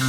Hey,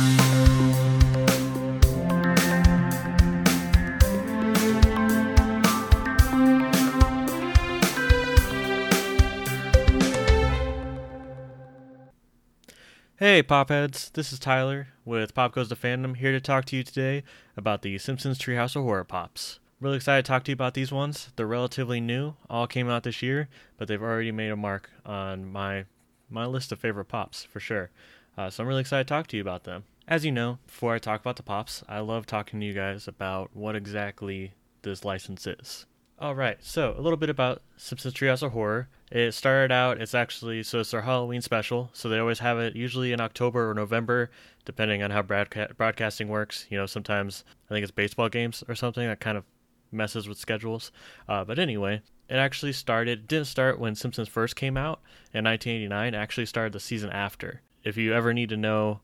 Popheads, this is Tyler with Pop Goes the Fandom here to talk to you today about the Simpsons Treehouse of Horror Pops. Really excited to talk to you about these ones. They're relatively new, all came out this year, but they've already made a mark on my my list of favorite pops for sure. Uh, so I'm really excited to talk to you about them. As you know, before I talk about the pops, I love talking to you guys about what exactly this license is. All right, so a little bit about Simpsons Treehouse of Horror. It started out, it's actually, so it's their Halloween special. So they always have it usually in October or November, depending on how broadca- broadcasting works. You know, sometimes I think it's baseball games or something that kind of messes with schedules. Uh, but anyway, it actually started, didn't start when Simpsons first came out in 1989, it actually started the season after. If you ever need to know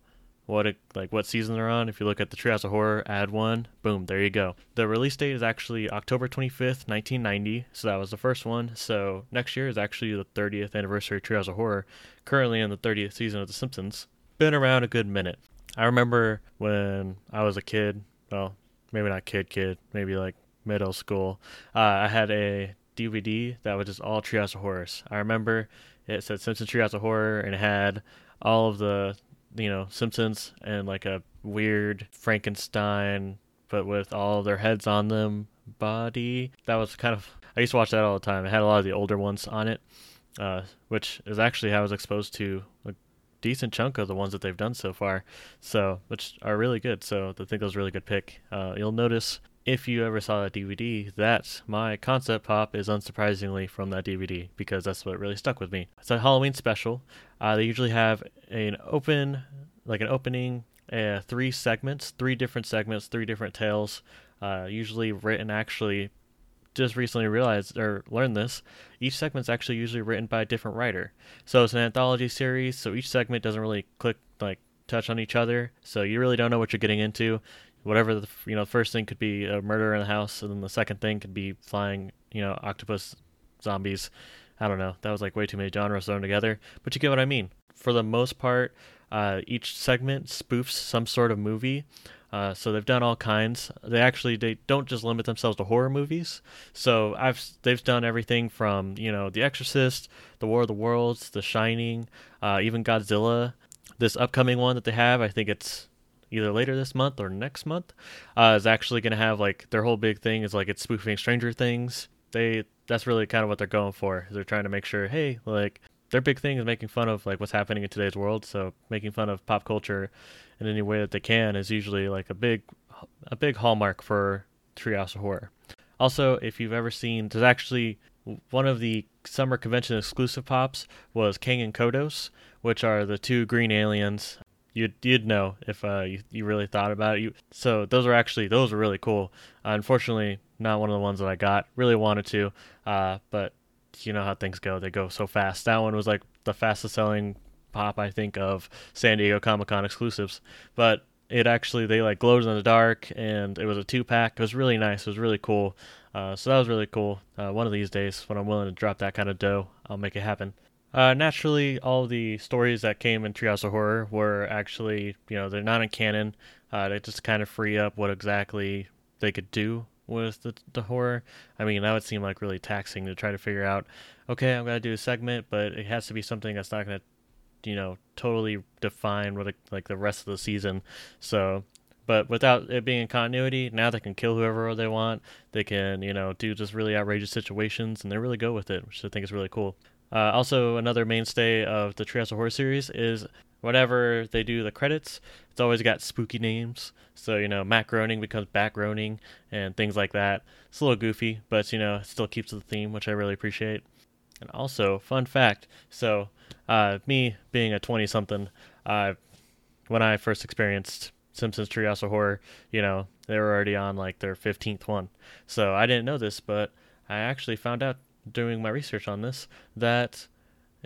what it, like what season they're on. If you look at the Treehouse of Horror add one, boom, there you go. The release date is actually October 25th, 1990. So that was the first one. So next year is actually the 30th anniversary of Treehouse of Horror. Currently in the 30th season of The Simpsons. Been around a good minute. I remember when I was a kid. Well, maybe not kid, kid. Maybe like middle school. Uh, I had a DVD that was just all Treehouse of Horrors. I remember it said Simpsons Treehouse of Horror and it had all of the you know Simpsons and like a weird Frankenstein, but with all their heads on them body. That was kind of I used to watch that all the time. It had a lot of the older ones on it, uh, which is actually how I was exposed to a decent chunk of the ones that they've done so far. So which are really good. So I think that was a really good pick. Uh, you'll notice if you ever saw that DVD, that my concept pop is unsurprisingly from that DVD because that's what really stuck with me. It's a Halloween special. Uh, they usually have an open, like an opening, uh, three segments, three different segments, three different tales. Uh, usually written actually. Just recently realized or learned this. Each segment's actually usually written by a different writer. So it's an anthology series. So each segment doesn't really click like touch on each other. So you really don't know what you're getting into whatever the you know first thing could be a murder in the house and then the second thing could be flying you know octopus zombies i don't know that was like way too many genres thrown together but you get what i mean for the most part uh, each segment spoofs some sort of movie uh, so they've done all kinds. They actually they don't just limit themselves to horror movies. So I've they've done everything from you know The Exorcist, The War of the Worlds, The Shining, uh, even Godzilla. This upcoming one that they have, I think it's either later this month or next month, uh, is actually going to have like their whole big thing is like it's spoofing Stranger Things. They that's really kind of what they're going for. They're trying to make sure, hey, like their big thing is making fun of like what's happening in today's world. So making fun of pop culture in any way that they can is usually like a big a big hallmark for Treehouse of Horror. Also, if you've ever seen, there's actually one of the summer convention exclusive pops was Kang and Kodos, which are the two green aliens you'd you'd know if uh, you, you really thought about it. You, so those are actually those are really cool. Uh, unfortunately, not one of the ones that I got. Really wanted to, uh, but you know how things go. They go so fast. That one was like the fastest selling pop I think of San Diego Comic Con exclusives. But it actually they like glows in the dark, and it was a two pack. It was really nice. It was really cool. Uh, so that was really cool. Uh, one of these days, when I'm willing to drop that kind of dough, I'll make it happen. Uh, naturally, all the stories that came in Treehouse of Horror were actually, you know, they're not in canon. Uh, they just kind of free up what exactly they could do with the, the horror. I mean, that would seem like really taxing to try to figure out, okay, I'm going to do a segment, but it has to be something that's not going to, you know, totally define what, like, the rest of the season. So, but without it being in continuity, now they can kill whoever they want. They can, you know, do just really outrageous situations, and they really go with it, which I think is really cool. Uh, also, another mainstay of the Treehouse of Horror series is whenever they do the credits, it's always got spooky names. So, you know, Matt Groening becomes Bat Groening and things like that. It's a little goofy, but, you know, it still keeps the theme, which I really appreciate. And also, fun fact so, uh, me being a 20 something, uh, when I first experienced Simpsons Treehouse of Horror, you know, they were already on like their 15th one. So I didn't know this, but I actually found out doing my research on this that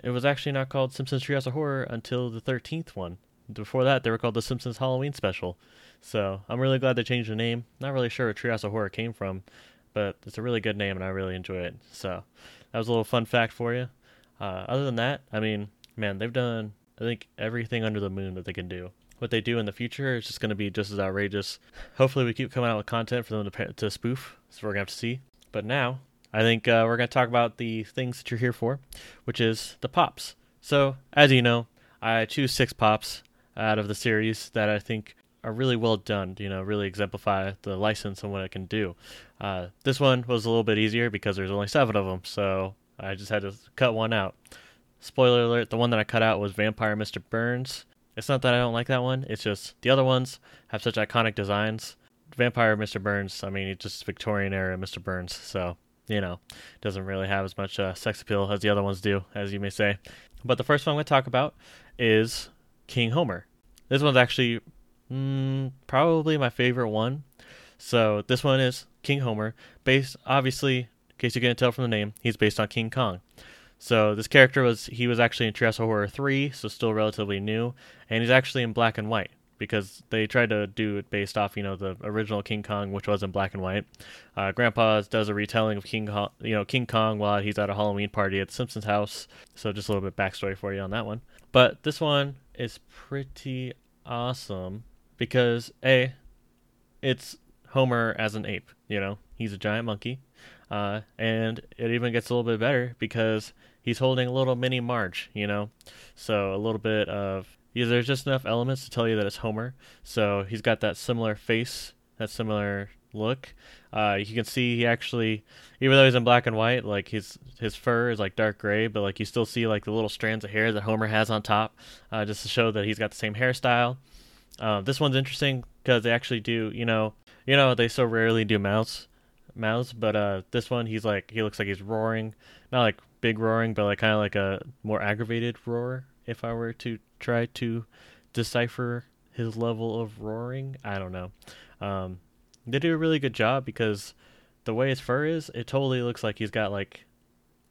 it was actually not called Simpsons Treehouse of Horror until the 13th one. Before that, they were called the Simpsons Halloween Special. So I'm really glad they changed the name. Not really sure where Treehouse of Horror came from, but it's a really good name and I really enjoy it. So that was a little fun fact for you. Uh, other than that, I mean, man, they've done I think everything under the moon that they can do. what they do in the future is just going to be just as outrageous. Hopefully, we keep coming out with content for them to, to spoof. So we're going to have to see. But now, I think uh, we're going to talk about the things that you're here for, which is the pops. So, as you know, I choose six pops out of the series that I think are really well done, you know, really exemplify the license and what it can do. Uh, this one was a little bit easier because there's only seven of them, so I just had to cut one out. Spoiler alert, the one that I cut out was Vampire Mr. Burns. It's not that I don't like that one, it's just the other ones have such iconic designs. Vampire Mr. Burns, I mean, it's just Victorian era Mr. Burns, so, you know, doesn't really have as much uh, sex appeal as the other ones do, as you may say. But the first one I'm going to talk about is King Homer. This one's actually mm, probably my favorite one. So this one is King Homer, based obviously, in case you can't tell from the name, he's based on King Kong. So this character was he was actually in of Horror 3, so still relatively new, and he's actually in black and white because they tried to do it based off, you know, the original King Kong, which was in black and white. Uh, Grandpa does a retelling of King, Kong, you know, King Kong while he's at a Halloween party at Simpsons house. So just a little bit backstory for you on that one. But this one is pretty awesome because a, it's Homer as an ape. You know, he's a giant monkey, uh, and it even gets a little bit better because he's holding a little mini Marge. You know, so a little bit of yeah, there's just enough elements to tell you that it's Homer. So he's got that similar face, that similar look. Uh, you can see he actually, even though he's in black and white, like his his fur is like dark gray, but like you still see like the little strands of hair that Homer has on top, uh, just to show that he's got the same hairstyle. Uh, this one's interesting because they actually do, you know, you know they so rarely do mouths, mouths, but uh, this one he's like he looks like he's roaring, not like big roaring, but like kind of like a more aggravated roar. If I were to try to decipher his level of roaring, I don't know. Um, they do a really good job because the way his fur is, it totally looks like he's got like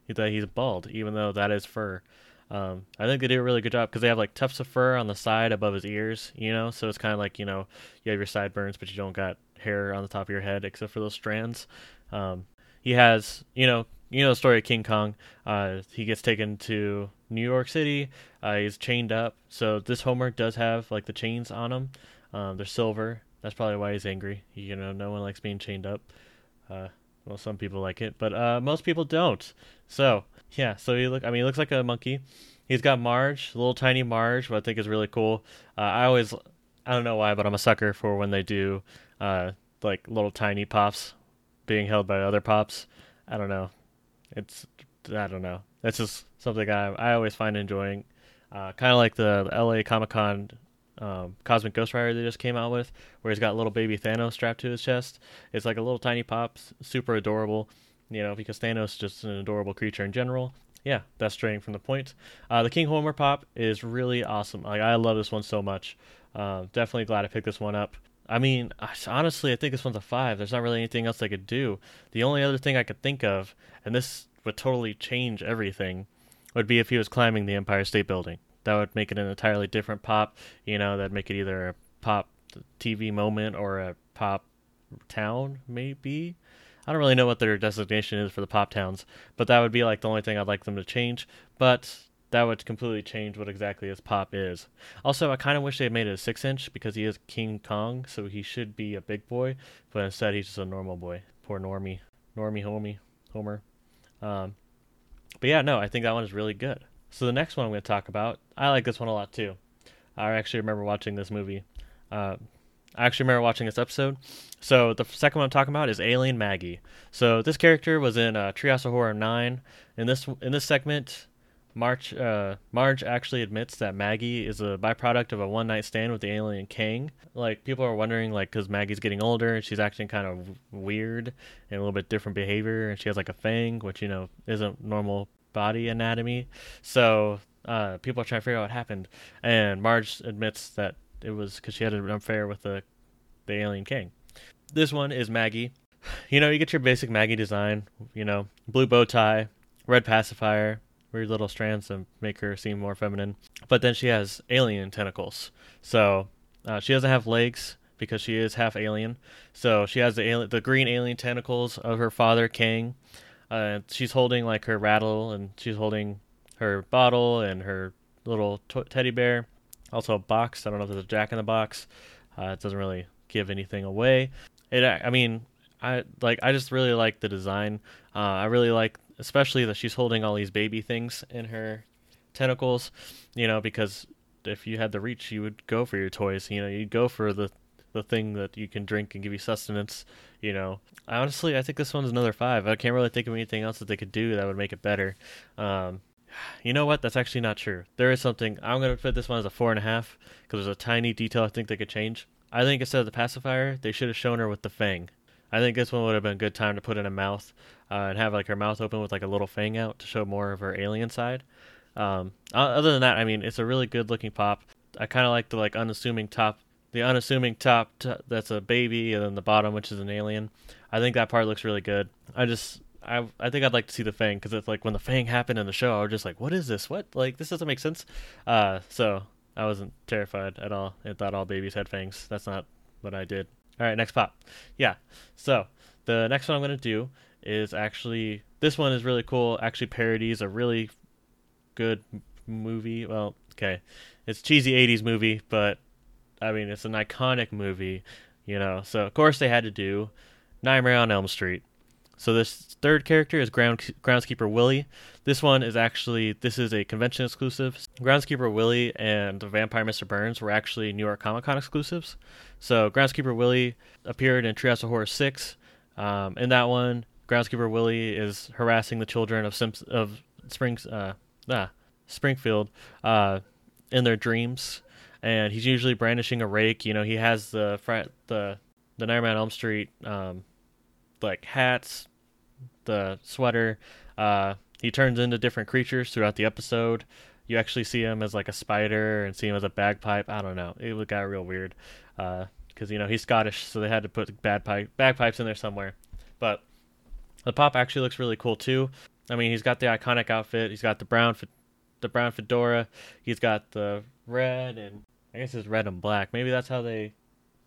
that he's bald, even though that is fur. Um, I think they do a really good job because they have like tufts of fur on the side above his ears, you know. So it's kind of like you know you have your sideburns, but you don't got hair on the top of your head except for those strands. Um, he has, you know, you know the story of King Kong. Uh, he gets taken to New York City. Uh, he's chained up. So this Homer does have like the chains on him. Um, they're silver. That's probably why he's angry. You know, no one likes being chained up. Uh, well, some people like it, but uh, most people don't. So yeah, so he look. I mean, he looks like a monkey. He's got Marge, little tiny Marge, what I think is really cool. Uh, I always, I don't know why, but I'm a sucker for when they do uh, like little tiny pops being held by other pops. I don't know. It's I don't know. That's just something I I always find enjoying. Uh, kind of like the, the LA Comic Con um, Cosmic Ghost Rider they just came out with, where he's got little baby Thanos strapped to his chest. It's like a little tiny pop, super adorable. You know, because Thanos is just an adorable creature in general. Yeah, that's straying from the point. Uh, the King Homer pop is really awesome. Like I love this one so much. Uh, definitely glad I picked this one up. I mean, honestly, I think this one's a five. There's not really anything else I could do. The only other thing I could think of, and this would totally change everything, would be if he was climbing the Empire State Building. That would make it an entirely different pop. You know, that'd make it either a pop TV moment or a pop town, maybe. I don't really know what their designation is for the pop towns, but that would be like the only thing I'd like them to change. But that would completely change what exactly his pop is. Also, I kind of wish they had made it a six inch because he is King Kong, so he should be a big boy, but instead he's just a normal boy. Poor Normie, Normie, homie, Homer. Um, but yeah, no, I think that one is really good. So the next one I'm going to talk about, I like this one a lot too. I actually remember watching this movie. Uh, I actually remember watching this episode. So the second one I'm talking about is Alien Maggie. So this character was in uh, of Horror 9. In this in this segment, Marge uh, Marge actually admits that Maggie is a byproduct of a one night stand with the alien Kang. Like people are wondering, like, because Maggie's getting older and she's acting kind of weird and a little bit different behavior, and she has like a fang, which you know isn't normal body anatomy. So uh, people are trying to figure out what happened, and Marge admits that it was because she had an affair with the the alien Kang. This one is Maggie. You know, you get your basic Maggie design. You know, blue bow tie, red pacifier, weird little strands to make her seem more feminine. But then she has alien tentacles. So uh, she doesn't have legs because she is half alien. So she has the alien, the green alien tentacles of her father Kang. Uh, she's holding like her rattle, and she's holding her bottle and her little t- teddy bear. Also a box. I don't know if there's a Jack in the Box. Uh, it doesn't really give anything away. It. I mean, I like. I just really like the design. Uh, I really like, especially that she's holding all these baby things in her tentacles. You know, because if you had the reach, you would go for your toys. You know, you'd go for the the thing that you can drink and give you sustenance. You know, honestly, I think this one's another five. I can't really think of anything else that they could do that would make it better. Um, you know what? That's actually not true. There is something. I'm gonna put this one as a four and a half because there's a tiny detail I think they could change. I think instead of the pacifier, they should have shown her with the fang. I think this one would have been a good time to put in a mouth uh, and have like her mouth open with like a little fang out to show more of her alien side. Um, other than that, I mean, it's a really good looking pop. I kind of like the like unassuming top, the unassuming top t- that's a baby, and then the bottom which is an alien. I think that part looks really good. I just I I think I'd like to see the Fang because it's like when the Fang happened in the show, I was just like, what is this? What like this doesn't make sense. Uh, so I wasn't terrified at all. I thought all babies had fangs. That's not what I did. All right, next pop. Yeah. So the next one I'm gonna do is actually this one is really cool. Actually parodies a really good movie. Well, okay, it's cheesy '80s movie, but I mean it's an iconic movie. You know, so of course they had to do Nightmare on Elm Street. So this third character is Ground, Groundskeeper Willie. This one is actually this is a convention exclusive. Groundskeeper Willie and Vampire Mr. Burns were actually New York Comic Con exclusives. So Groundskeeper Willie appeared in Treehouse of Horror six. Um, in that one, Groundskeeper Willie is harassing the children of Simps- of Springs uh, ah, Springfield uh, in their dreams, and he's usually brandishing a rake. You know, he has the the the Nightmare on Elm Street um, like hats, the sweater. Uh, he turns into different creatures throughout the episode. You actually see him as like a spider and see him as a bagpipe. I don't know. It got real weird because uh, you know he's Scottish, so they had to put bagpipe bagpipes in there somewhere. But the pop actually looks really cool too. I mean, he's got the iconic outfit. He's got the brown the brown fedora. He's got the red and I guess it's red and black. Maybe that's how they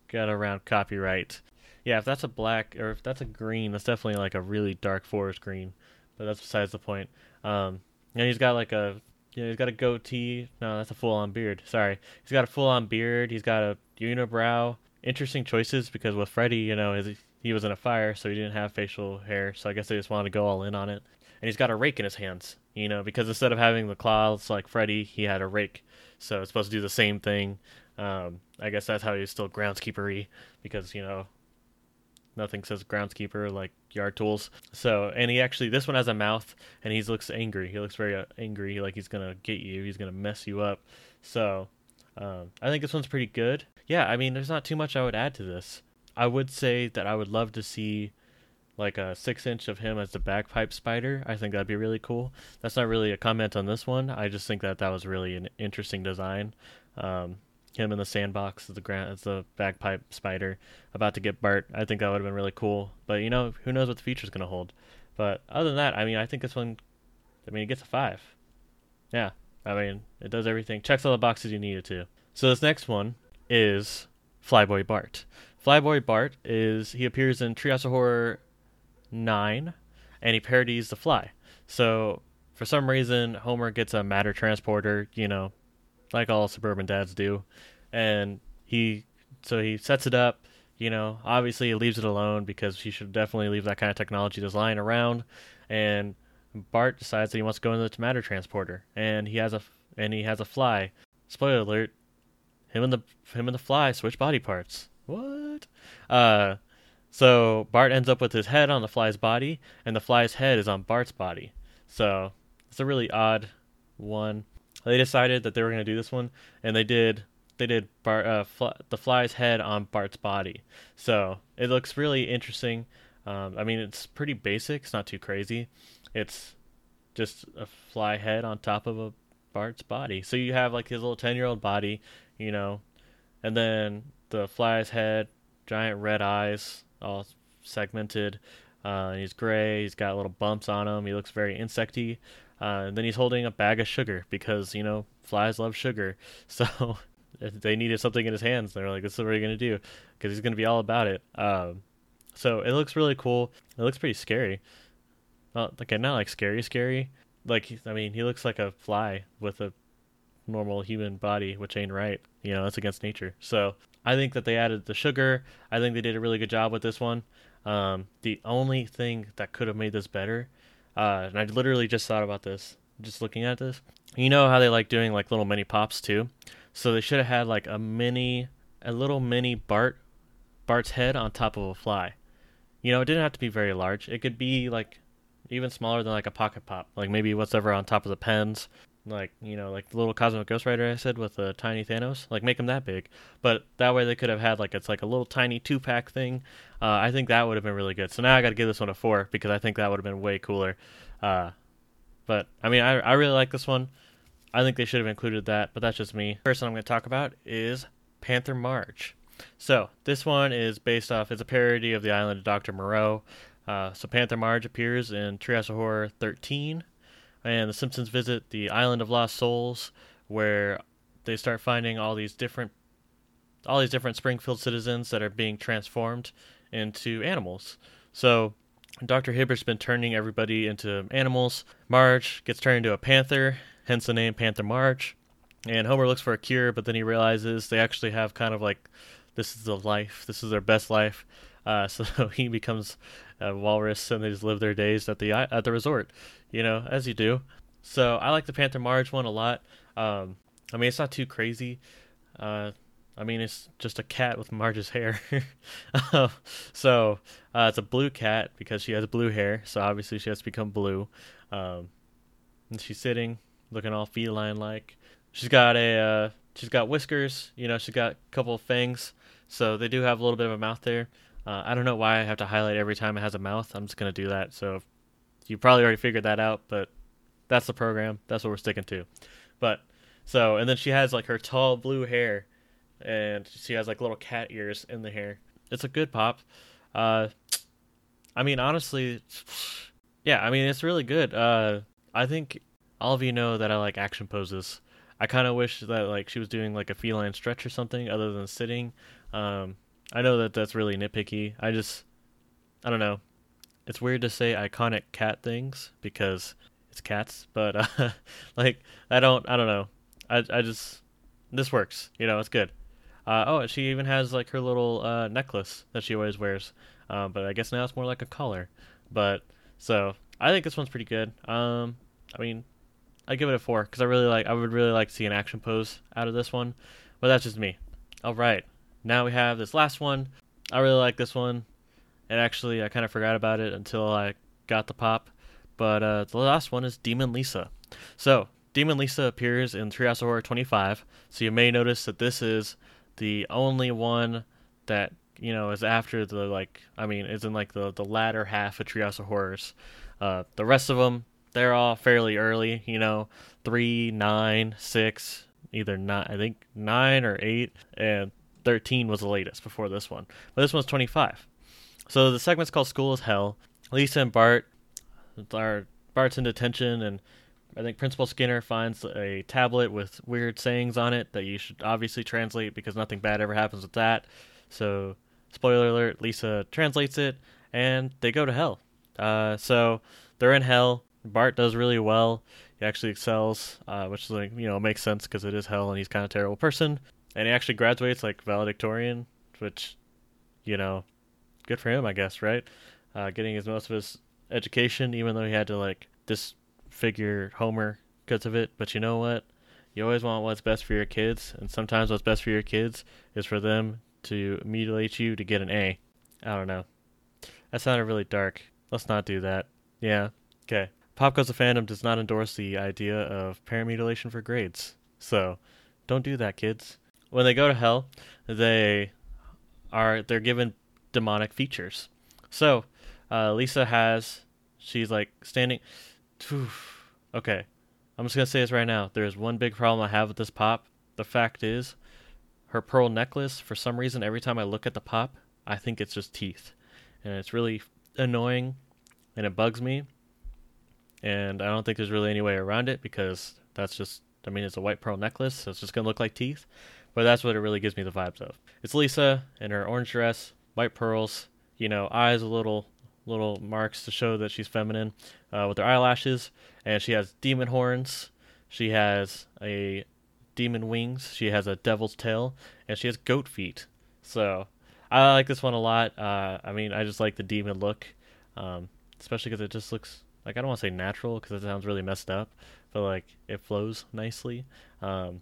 got around copyright. Yeah, if that's a black or if that's a green, that's definitely like a really dark forest green. But that's besides the point. Um, and he's got like a, you know, he's got a goatee. No, that's a full-on beard. Sorry, he's got a full-on beard. He's got a unibrow. Interesting choices because with Freddy, you know, his, he was in a fire, so he didn't have facial hair. So I guess they just wanted to go all in on it. And he's got a rake in his hands, you know, because instead of having the claws like Freddy, he had a rake. So it's supposed to do the same thing. Um, I guess that's how he's still groundskeepery because you know nothing says groundskeeper like yard tools. So, and he actually, this one has a mouth and he looks angry. He looks very uh, angry, like he's to get you, he's to mess you up. So, um, I think this one's pretty good. Yeah, I mean, there's not too much I would add to this. I would say that I would love to see like a six inch of him as the bagpipe spider. I think that'd be really cool. That's not really a comment on this one. I just think that that was really an interesting design. Um, him in the sandbox as the ground as the bagpipe spider about to get Bart. I think that would have been really cool. But you know, who knows what the future's gonna hold. But other than that, I mean, I think this one, I mean, it gets a five. Yeah, I mean, it does everything, checks all the boxes you need it to. So this next one is Flyboy Bart. Flyboy Bart is he appears in Treehouse of Horror nine, and he parodies The Fly. So for some reason, Homer gets a matter transporter, you know, like all suburban dads do, and he so he sets it up. You know, obviously he leaves it alone because he should definitely leave that kind of technology just lying around. And Bart decides that he wants to go into the matter transporter, and he has a and he has a fly. Spoiler alert: him and the him and the fly switch body parts. What? Uh, so Bart ends up with his head on the fly's body, and the fly's head is on Bart's body. So it's a really odd one they decided that they were going to do this one, and they did. They did uh, the fly's head on Bart's body, so it looks really interesting. Um, I mean, it's pretty basic. It's not too crazy. It's just a fly head on top of a Bart's body. So you have like his little ten-year-old body, you know, and then the fly's head, giant red eyes, all segmented. Uh, he's gray. He's got little bumps on him. He looks very insecty. Uh, and then he's holding a bag of sugar because you know flies love sugar. So they needed something in his hands. They're like, "This is what we're gonna do," because he's gonna be all about it. Um, so it looks really cool. It looks pretty scary. Well, okay, not like scary, scary. Like I mean, he looks like a fly with a normal human body, which ain't right. You know, that's against nature. So I think that they added the sugar. I think they did a really good job with this one. Um, the only thing that could have made this better, uh, and I literally just thought about this, just looking at this. You know how they like doing like little mini pops too, so they should have had like a mini, a little mini Bart, Bart's head on top of a fly. You know, it didn't have to be very large. It could be like even smaller than like a pocket pop, like maybe whatever on top of the pens, like you know, like the little Cosmic Ghost Rider I said with the tiny Thanos, like make them that big. But that way they could have had like it's like a little tiny two pack thing. Uh, I think that would have been really good. So now I got to give this one a four because I think that would have been way cooler. Uh, but I mean, I I really like this one. I think they should have included that, but that's just me. First one I'm to talk about is Panther Marge So this one is based off. It's a parody of the Island of Doctor Moreau. Uh, so Panther Marge appears in of Horror 13, and the Simpsons visit the Island of Lost Souls, where they start finding all these different, all these different Springfield citizens that are being transformed into animals. So Dr. Hibbert's been turning everybody into animals. Marge gets turned into a panther, hence the name Panther Marge. And Homer looks for a cure, but then he realizes they actually have kind of like this is the life, this is their best life. Uh, so he becomes a walrus, and they just live their days at the at the resort, you know, as you do. So I like the Panther Marge one a lot. Um, I mean, it's not too crazy. Uh, I mean, it's just a cat with Marge's hair. so uh, it's a blue cat because she has blue hair. So obviously she has to become blue. Um, and she's sitting, looking all feline-like. She's got a uh, she's got whiskers. You know, she's got a couple of fangs. So they do have a little bit of a mouth there. Uh, I don't know why I have to highlight every time it has a mouth. I'm just gonna do that. So you probably already figured that out, but that's the program. That's what we're sticking to. But so and then she has like her tall blue hair, and she has like little cat ears in the hair. It's a good pop. Uh, I mean, honestly, yeah. I mean, it's really good. Uh, I think all of you know that I like action poses. I kind of wish that like she was doing like a feline stretch or something other than sitting. Um, I know that that's really nitpicky. I just, I don't know. It's weird to say iconic cat things because it's cats, but uh, like I don't, I don't know. I, I just, this works. You know, it's good. Uh, oh, she even has like her little uh, necklace that she always wears. Um, but I guess now it's more like a collar. But so I think this one's pretty good. Um, I mean, I give it a four because I really like. I would really like to see an action pose out of this one, but that's just me. All right, now we have this last one. I really like this one. And actually, I kind of forgot about it until I got the pop. But uh, the last one is Demon Lisa. So, Demon Lisa appears in Treehouse of Horror 25. So, you may notice that this is the only one that, you know, is after the, like, I mean, is in, like, the, the latter half of Treehouse of Horrors. Uh, the rest of them, they're all fairly early, you know, 3, 9, 6, either 9, I think 9 or 8. And 13 was the latest before this one. But this one's 25. So the segment's called School is Hell. Lisa and Bart are Bart's in detention and I think Principal Skinner finds a tablet with weird sayings on it that you should obviously translate because nothing bad ever happens with that. So, spoiler alert, Lisa translates it and they go to hell. Uh, so, they're in hell. Bart does really well. He actually excels, uh, which like, you know, makes sense because it is hell and he's kind of terrible person and he actually graduates like valedictorian, which, you know, good for him, I guess, right? Uh, getting his most of his education, even though he had to like disfigure Homer because of it. But you know what? You always want what's best for your kids, and sometimes what's best for your kids is for them to mutilate you to get an A. I don't know. That sounded really dark. Let's not do that. Yeah. Okay. Pop Goes the Fandom does not endorse the idea of parent mutilation for grades. So, don't do that, kids when they go to hell, they are they're given demonic features. So uh, Lisa has she's like standing. okay, I'm just gonna say this right now. There's one big problem I have with this pop. The fact is, her pearl necklace. For some reason, every time I look at the pop, I think it's just teeth, and it's really annoying, and it bugs me. And I don't think there's really any way around it because that's just. I mean, it's a white pearl necklace, so it's just gonna look like teeth. But that's what it really gives me the vibes of. It's Lisa in her orange dress, white pearls, you know, eyes a little little marks to show that she's feminine uh, with her eyelashes, and she has demon horns. She has a demon wings. She has a devil's tail, and she has goat feet. So I like this one a lot. Uh, I mean, I just like the demon look, um, especially because it just looks like I don't want to say natural because it sounds really messed up, but like it flows nicely. Um,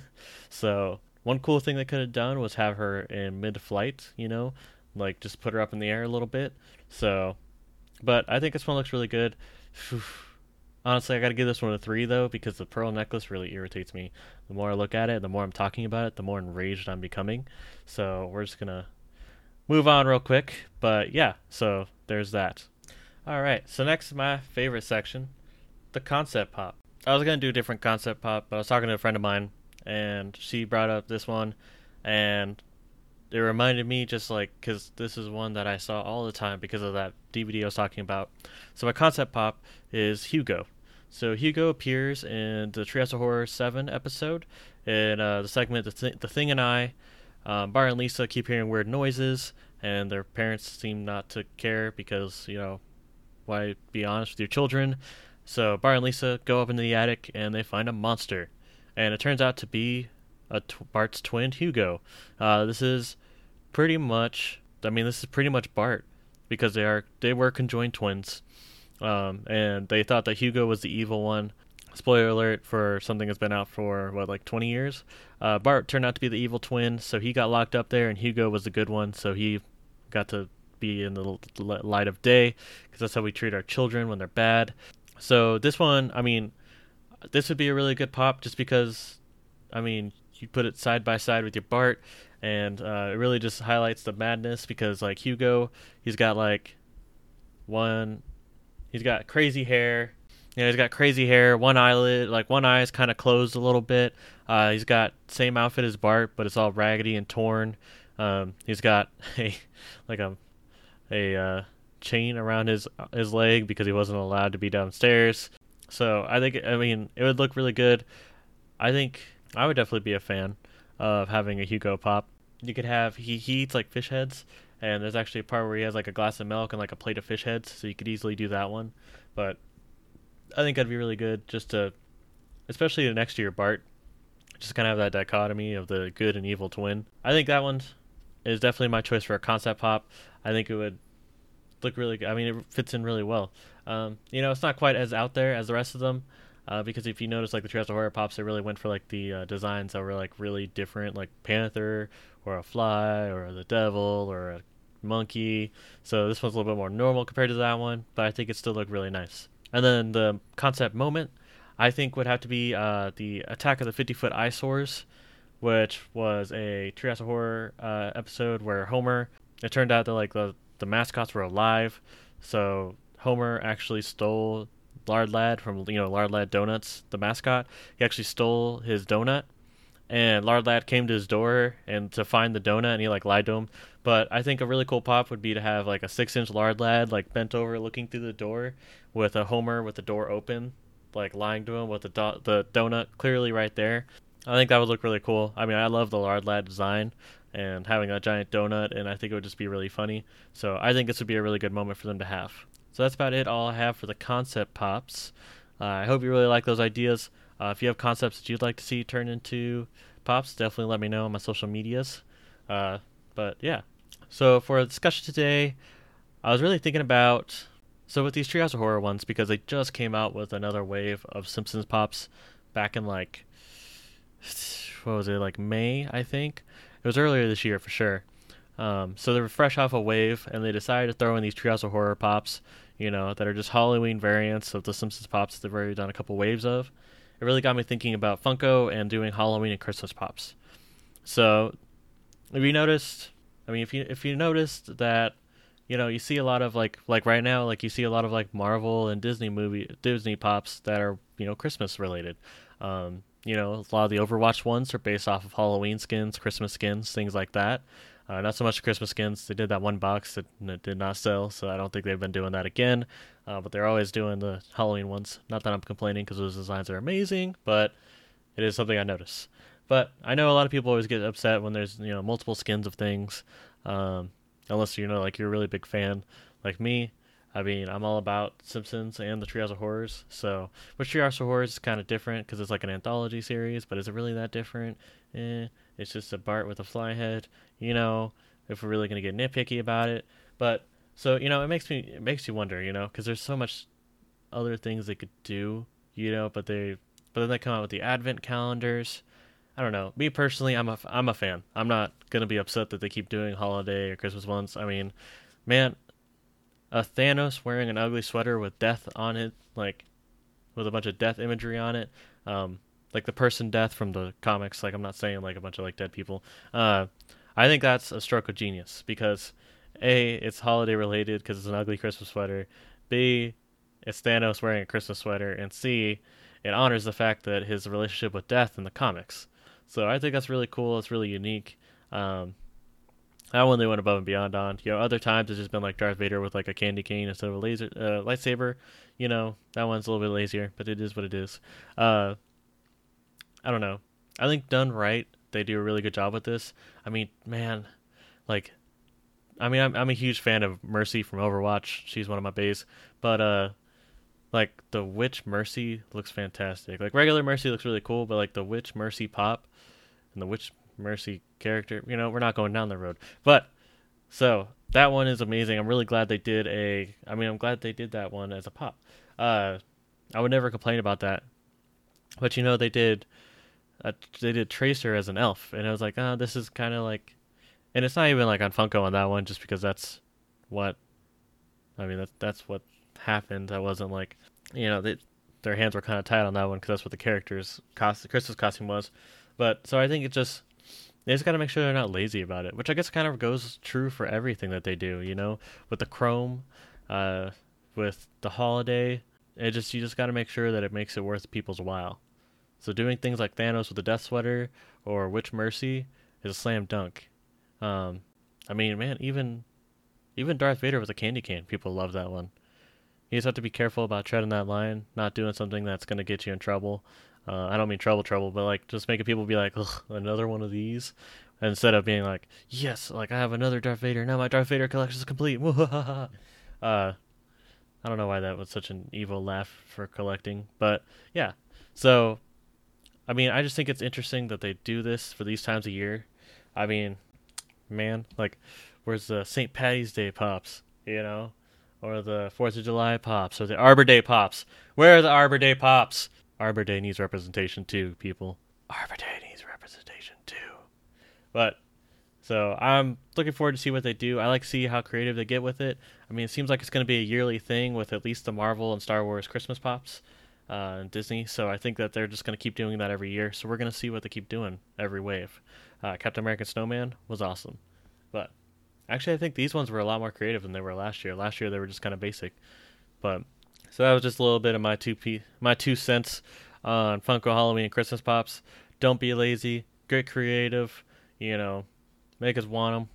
so one cool thing they could have done was have her in mid-flight. You know, like just put her up in the air a little bit. So, but I think this one looks really good. Honestly, I got to give this one a three though because the pearl necklace really irritates me. The more I look at it, the more I'm talking about it, the more enraged I'm becoming. So we're just gonna move on real quick. But yeah, so there's that. All right, so next is my favorite section, the concept pop. I was gonna do a different concept pop, but I was talking to a friend of mine, and she brought up this one, and it reminded me just like because this is one that I saw all the time because of that DVD I was talking about. So my concept pop is Hugo. So Hugo appears in the Treehouse of Horror seven episode in uh, the segment the, Th- the Thing and I. Um, Bart and Lisa keep hearing weird noises, and their parents seem not to care because you know why be honest with your children. So Bart and Lisa go up into the attic and they find a monster, and it turns out to be a t- Bart's twin Hugo. Uh, this is pretty much, I mean, this is pretty much Bart because they are they were conjoined twins, um, and they thought that Hugo was the evil one. Spoiler alert for something that's been out for what like 20 years. Uh, Bart turned out to be the evil twin, so he got locked up there, and Hugo was the good one, so he got to be in the light of day because that's how we treat our children when they're bad. So this one, I mean, this would be a really good pop just because, I mean, you put it side by side with your Bart, and uh, it really just highlights the madness because like Hugo, he's got like one, he's got crazy hair. You know, he's got crazy hair, one eyelid, like one eye is kind of closed a little bit. Uh, he's got same outfit as Bart, but it's all raggedy and torn. Um, he's got a like a a uh, chain around his his leg because he wasn't allowed to be downstairs. So I think I mean it would look really good. I think I would definitely be a fan of having a Hugo pop. You could have he, he eats like fish heads, and there's actually a part where he has like a glass of milk and like a plate of fish heads, so you could easily do that one. But I think that'd be really good just to, especially the next year Bart, just kind of have that dichotomy of the good and evil twin. I think that one is definitely my choice for a concept pop. I think it would look really good. I mean, it fits in really well. Um, you know, it's not quite as out there as the rest of them. Uh, because if you notice, like the Treehouse of Horror pops, they really went for like the uh, designs that were like really different, like panther or a fly or the devil or a monkey. So this one's a little bit more normal compared to that one, but I think it still looked really nice. And then the concept moment, I think would have to be uh, the Attack of the Fifty Foot Eyesores, which was a Treehouse of Horror uh, episode where Homer. It turned out that like the the mascots were alive, so Homer actually stole Lard Lad from you know Lard Lad Donuts, the mascot. He actually stole his donut, and Lard Lad came to his door and to find the donut, and he like lied to him. But I think a really cool pop would be to have like a six-inch Lard Lad like bent over looking through the door with a Homer with the door open, like lying to him with the do- the donut clearly right there. I think that would look really cool. I mean, I love the Lard Lad design and having a giant donut, and I think it would just be really funny. So I think this would be a really good moment for them to have. So that's about it. All I have for the concept pops. Uh, I hope you really like those ideas. Uh, if you have concepts that you'd like to see turn into pops, definitely let me know on my social medias. Uh, but yeah. So for a discussion today, I was really thinking about so with these Treehouse of Horror ones because they just came out with another wave of Simpsons pops back in like what was it like May I think it was earlier this year for sure. Um, so they're fresh off a wave, and they decided to throw in these Treehouse of Horror pops you know, that are just Halloween variants of the Simpsons pops that they've already done a couple waves of. It really got me thinking about Funko and doing Halloween and Christmas pops. So, if you noticed, I mean, if you if you noticed that, you know, you see a lot of like like right now, like you see a lot of like Marvel and Disney movie Disney pops that are you know Christmas related. Um, you know, a lot of the Overwatch ones are based off of Halloween skins, Christmas skins, things like that. Uh, not so much the Christmas skins. They did that one box that, that, did not sell, so I don't think they've been doing that again. Uh, but they're always doing the Halloween ones. Not that I'm complaining because those designs are amazing, but it is something I notice. But I know a lot of people always get upset when there's you know multiple skins of things, um, unless you know like you're a really big fan like me. I mean, I'm all about Simpsons and the Treehouse of Horrors. So, but Treehouse of Horrors is kind of different because it's like an anthology series. But is it really that different? Eh, it's just a Bart with a fly head. You know, if we're really gonna get nitpicky about it. But so you know, it makes me it makes you wonder. You know, because there's so much other things they could do. You know, but they but then they come out with the advent calendars. I don't know. Me personally, I'm a I'm a fan. I'm not gonna be upset that they keep doing holiday or Christmas ones. I mean, man, a Thanos wearing an ugly sweater with death on it, like with a bunch of death imagery on it, um, like the person death from the comics. Like I'm not saying like a bunch of like dead people. Uh, I think that's a stroke of genius because a it's holiday related because it's an ugly Christmas sweater. B it's Thanos wearing a Christmas sweater, and C it honors the fact that his relationship with death in the comics. So I think that's really cool. It's really unique. Um, that one they went above and beyond on. You know, other times it's just been like Darth Vader with like a candy cane instead of a laser uh, lightsaber. You know, that one's a little bit lazier, but it is what it is. Uh, I don't know. I think done right, they do a really good job with this. I mean, man, like, I mean, I'm I'm a huge fan of Mercy from Overwatch. She's one of my bays, but uh, like the Witch Mercy looks fantastic. Like regular Mercy looks really cool, but like the Witch Mercy pop and the Witch Mercy character. You know, we're not going down the road. But so that one is amazing. I'm really glad they did a. I mean, I'm glad they did that one as a pop. Uh, I would never complain about that. But you know, they did. They did Tracer as an elf, and I was like, oh, this is kind of like, and it's not even like on Funko on that one, just because that's what. I mean, that's that's what happened. I wasn't like, you know, they, their hands were kind of tied on that one because that's what the character's cost, Christmas costume was. But so I think it just they just got to make sure they're not lazy about it, which I guess kind of goes true for everything that they do. You know, with the Chrome, uh, with the holiday, it just you just got to make sure that it makes it worth people's while. So doing things like Thanos with the Death Sweater or Witch Mercy is a slam dunk. Um, I mean, man, even even Darth Vader with a candy cane, people love that one. You just have to be careful about treading that line, not doing something that's going to get you in trouble. Uh, I don't mean trouble, trouble, but like just making people be like, another one of these, instead of being like, yes, like I have another Darth Vader. Now my Darth Vader collection is complete. uh, I don't know why that was such an evil laugh for collecting, but yeah. So, I mean, I just think it's interesting that they do this for these times of year. I mean, man, like, where's the St. Patty's Day pops? You know, or the Fourth of July pops, or the Arbor Day pops. Where are the Arbor Day pops? Arbor Day needs representation too, people. Arbor Day needs representation too. But so I'm looking forward to see what they do. I like to see how creative they get with it. I mean, it seems like it's going to be a yearly thing with at least the Marvel and Star Wars Christmas pops uh, Disney. So I think that they're just going to keep doing that every year. So we're going to see what they keep doing every wave. Uh, Captain American Snowman was awesome, but actually I think these ones were a lot more creative than they were last year. Last year they were just kind of basic, but so that was just a little bit of my two p my two cents on Funko Halloween and Christmas pops. Don't be lazy. Get creative. You know, make us want them.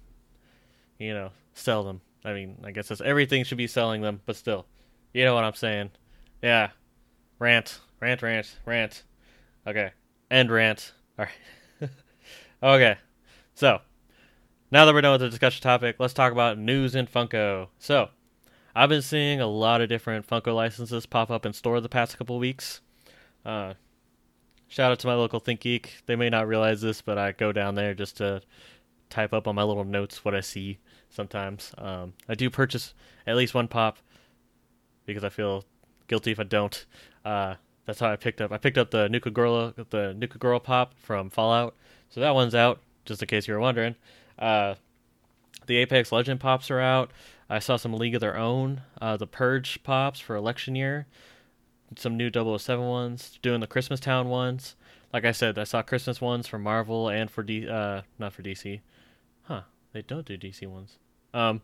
You know, sell them. I mean, I guess that's everything should be selling them, but still, you know what I'm saying? Yeah. Rant, rant, rant, rant. Okay. End rant. All right. okay. So, now that we're done with the discussion topic, let's talk about news in Funko. So, I've been seeing a lot of different Funko licenses pop up in store the past couple weeks. Uh, shout out to my local ThinkGeek. They may not realize this, but I go down there just to type up on my little notes what I see sometimes. Um, I do purchase at least one pop because I feel guilty if I don't. Uh, that's how I picked up. I picked up the Nuka Gorilla, the Nuka Girl pop from Fallout. So that one's out, just in case you were wondering. Uh, the Apex Legend pops are out. I saw some League of Their Own, uh, the Purge pops for election year, some new 007 ones, doing the Christmas Town ones. Like I said, I saw Christmas ones for Marvel and for D, uh, not for DC. Huh? They don't do DC ones. Um,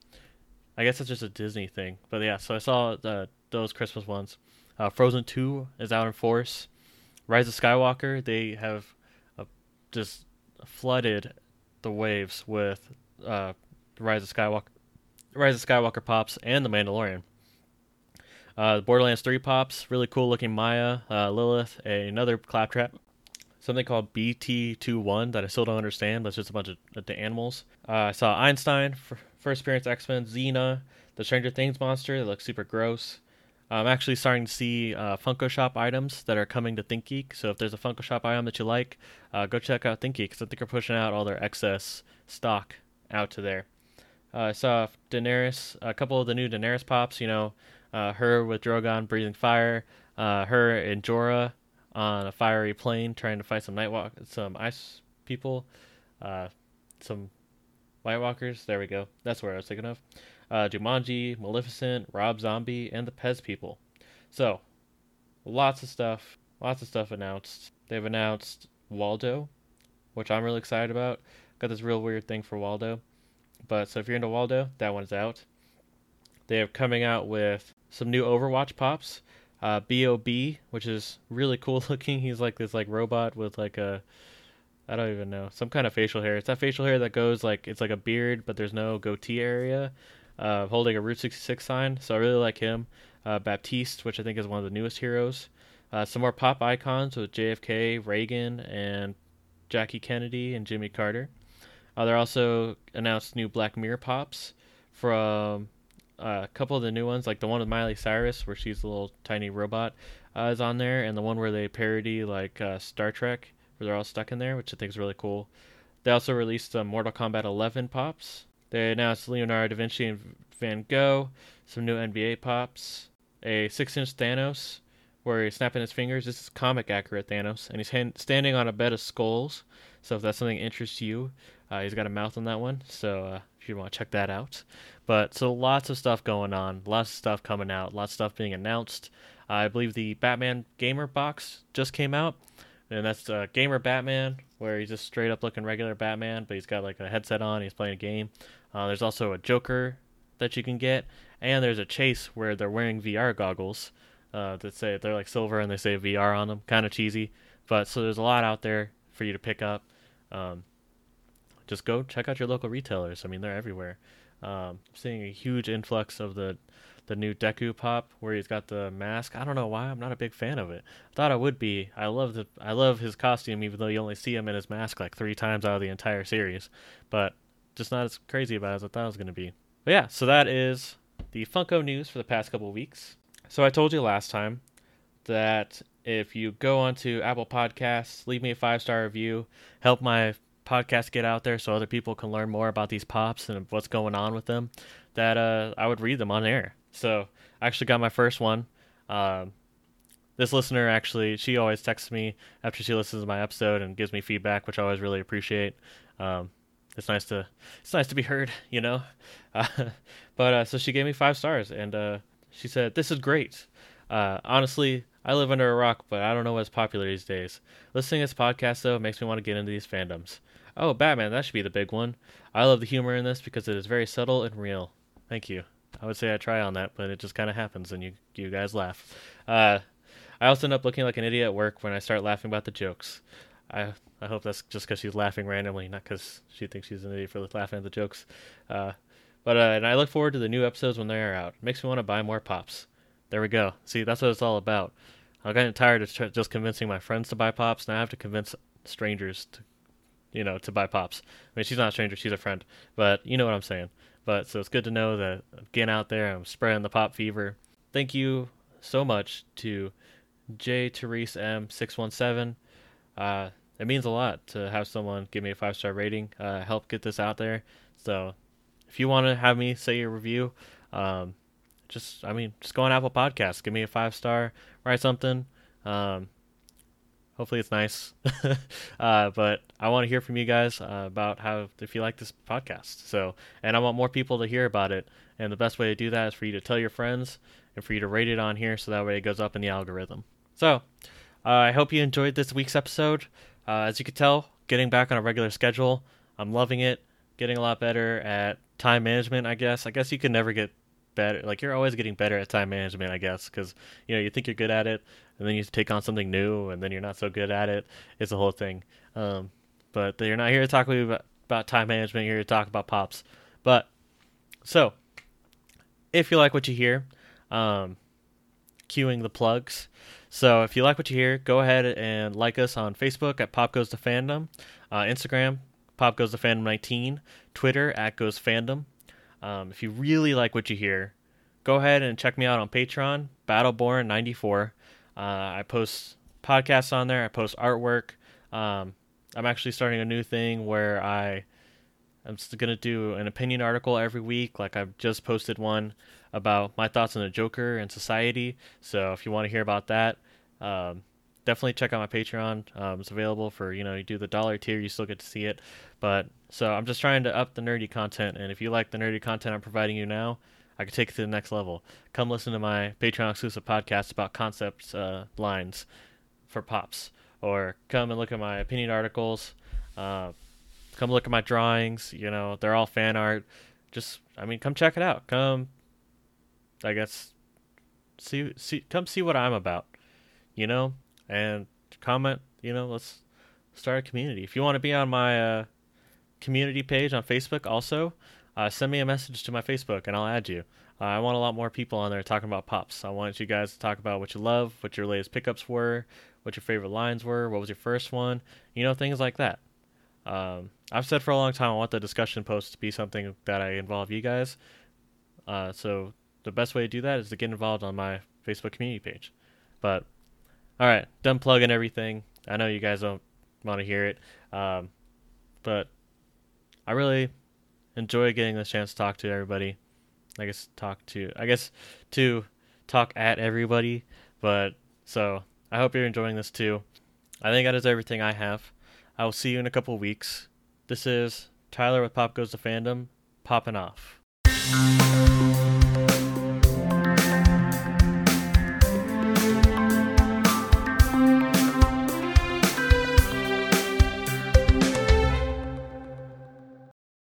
I guess it's just a Disney thing. But yeah, so I saw the, those Christmas ones. Uh, Frozen 2 is out in force. Rise of Skywalker, they have uh, just flooded the waves with uh, Rise of Skywalker Rise of Skywalker pops and The Mandalorian. Uh, Borderlands 3 pops, really cool looking Maya, uh, Lilith, a, another claptrap, something called BT21 that I still don't understand, but it's just a bunch of, of the animals. Uh, I saw Einstein, first appearance X Men, Xena, the Stranger Things monster that looks super gross. I'm actually starting to see uh, Funko Shop items that are coming to ThinkGeek. So if there's a Funko Shop item that you like, uh, go check out ThinkGeek because I think they're pushing out all their excess stock out to there. Uh, I saw Daenerys, a couple of the new Daenerys pops. You know, uh, her with Drogon breathing fire, uh, her and Jorah on a fiery plane trying to fight some Nightwalk, some ice people, uh, some White Walkers. There we go. That's where I was thinking of uh, Jumanji, Maleficent, Rob Zombie, and the Pez people. So, lots of stuff, lots of stuff announced. They've announced Waldo, which I'm really excited about. Got this real weird thing for Waldo. But so if you're into Waldo, that one's out. They are coming out with some new Overwatch pops. Uh, Bob, which is really cool looking. He's like this like robot with like a I don't even know some kind of facial hair. It's that facial hair that goes like it's like a beard, but there's no goatee area, uh, holding a Route 66 sign. So I really like him. Uh, Baptiste, which I think is one of the newest heroes. Uh, some more pop icons with JFK, Reagan, and Jackie Kennedy and Jimmy Carter. Uh, they're also announced new Black Mirror pops from uh, a couple of the new ones, like the one with Miley Cyrus, where she's a little tiny robot, uh, is on there, and the one where they parody like Star Trek, where they're all stuck in there, which I think is really cool. They also released some Mortal Kombat 11 pops they announced Leonardo da Vinci and Van Gogh, some new NBA pops, a six-inch Thanos where he's snapping his fingers. This is comic accurate Thanos, and he's hand- standing on a bed of skulls. So if that's something that interests you, uh, he's got a mouth on that one. So uh, if you want to check that out, but so lots of stuff going on, lots of stuff coming out, lots of stuff being announced. Uh, I believe the Batman Gamer box just came out, and that's uh, Gamer Batman, where he's just straight up looking regular Batman, but he's got like a headset on, he's playing a game. Uh, there's also a Joker that you can get, and there's a Chase where they're wearing VR goggles uh, that say they're like silver and they say VR on them. Kind of cheesy, but so there's a lot out there for you to pick up. Um, just go check out your local retailers. I mean, they're everywhere. Um, seeing a huge influx of the the new Deku pop where he's got the mask. I don't know why I'm not a big fan of it. I thought I would be. I love the I love his costume even though you only see him in his mask like 3 times out of the entire series. But just not as crazy about it as I thought it was going to be. But yeah, so that is the Funko news for the past couple weeks. So I told you last time that if you go onto Apple Podcasts, leave me a five star review, help my podcast get out there so other people can learn more about these pops and what's going on with them, that uh, I would read them on air. So I actually got my first one. Um, this listener actually, she always texts me after she listens to my episode and gives me feedback, which I always really appreciate. Um, it's nice to it's nice to be heard, you know. Uh, but uh, so she gave me five stars, and uh, she said, "This is great." Uh, honestly, I live under a rock, but I don't know what's popular these days. Listening to this podcast though makes me want to get into these fandoms. Oh, Batman, that should be the big one. I love the humor in this because it is very subtle and real. Thank you. I would say I try on that, but it just kind of happens, and you you guys laugh. Uh, I also end up looking like an idiot at work when I start laughing about the jokes. I I hope that's just because she's laughing randomly, not because she thinks she's an idiot for laughing at the jokes. Uh, but uh, and I look forward to the new episodes when they are out. It makes me want to buy more pops. There we go. See, that's what it's all about. I'm getting tired of just convincing my friends to buy pops. Now I have to convince strangers to, you know, to buy pops. I mean, she's not a stranger; she's a friend. But you know what I'm saying. But so it's good to know that getting out there. I'm spreading the pop fever. Thank you so much to J Therese M six one seven. Uh, it means a lot to have someone give me a five star rating, uh, help get this out there. So if you want to have me say your review, um, just I mean, just go on Apple Podcasts, give me a five star, write something. Um, hopefully it's nice. uh, but I want to hear from you guys uh, about how if you like this podcast. So, and I want more people to hear about it. And the best way to do that is for you to tell your friends and for you to rate it on here, so that way it goes up in the algorithm. So, uh, I hope you enjoyed this week's episode. Uh, as you can tell, getting back on a regular schedule, I'm loving it. Getting a lot better at time management, I guess. I guess you can never get better. Like you're always getting better at time management, I guess, because you know you think you're good at it, and then you take on something new, and then you're not so good at it. It's a whole thing. Um, but you're not here to talk about, about time management. You're here to talk about pops. But so, if you like what you hear, um, cueing the plugs. So if you like what you hear, go ahead and like us on Facebook at Pop Goes the Fandom, uh, Instagram Pop Goes the Fandom 19, Twitter at Goes Fandom. Um, if you really like what you hear, go ahead and check me out on Patreon, Battleborn94. Uh, I post podcasts on there. I post artwork. Um, I'm actually starting a new thing where I I'm gonna do an opinion article every week. Like I've just posted one about my thoughts on the Joker and society. So if you want to hear about that, um, definitely check out my Patreon. Um, it's available for you know you do the dollar tier, you still get to see it. But so I'm just trying to up the nerdy content, and if you like the nerdy content I'm providing you now, I can take it to the next level. Come listen to my Patreon exclusive podcast about concepts uh, lines for pops, or come and look at my opinion articles. Uh, come look at my drawings. You know, they're all fan art. Just, I mean, come check it out. Come, I guess, see, see, come see what I'm about. You know, and comment. You know, let's start a community. If you want to be on my uh, community page on Facebook, also uh, send me a message to my Facebook and I'll add you. Uh, I want a lot more people on there talking about pops. I want you guys to talk about what you love, what your latest pickups were, what your favorite lines were, what was your first one, you know, things like that. Um, I've said for a long time I want the discussion post to be something that I involve you guys. Uh, so the best way to do that is to get involved on my Facebook community page. But all right, done plugging everything. I know you guys don't want to hear it, um, but I really enjoy getting this chance to talk to everybody. I guess talk to I guess to talk at everybody. But so I hope you're enjoying this too. I think that is everything I have. I will see you in a couple weeks. This is Tyler with Pop Goes the Fandom, popping off.